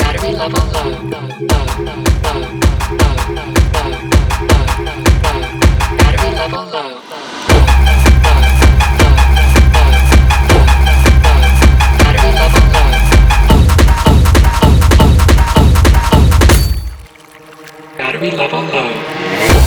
Battery level low. Every level low.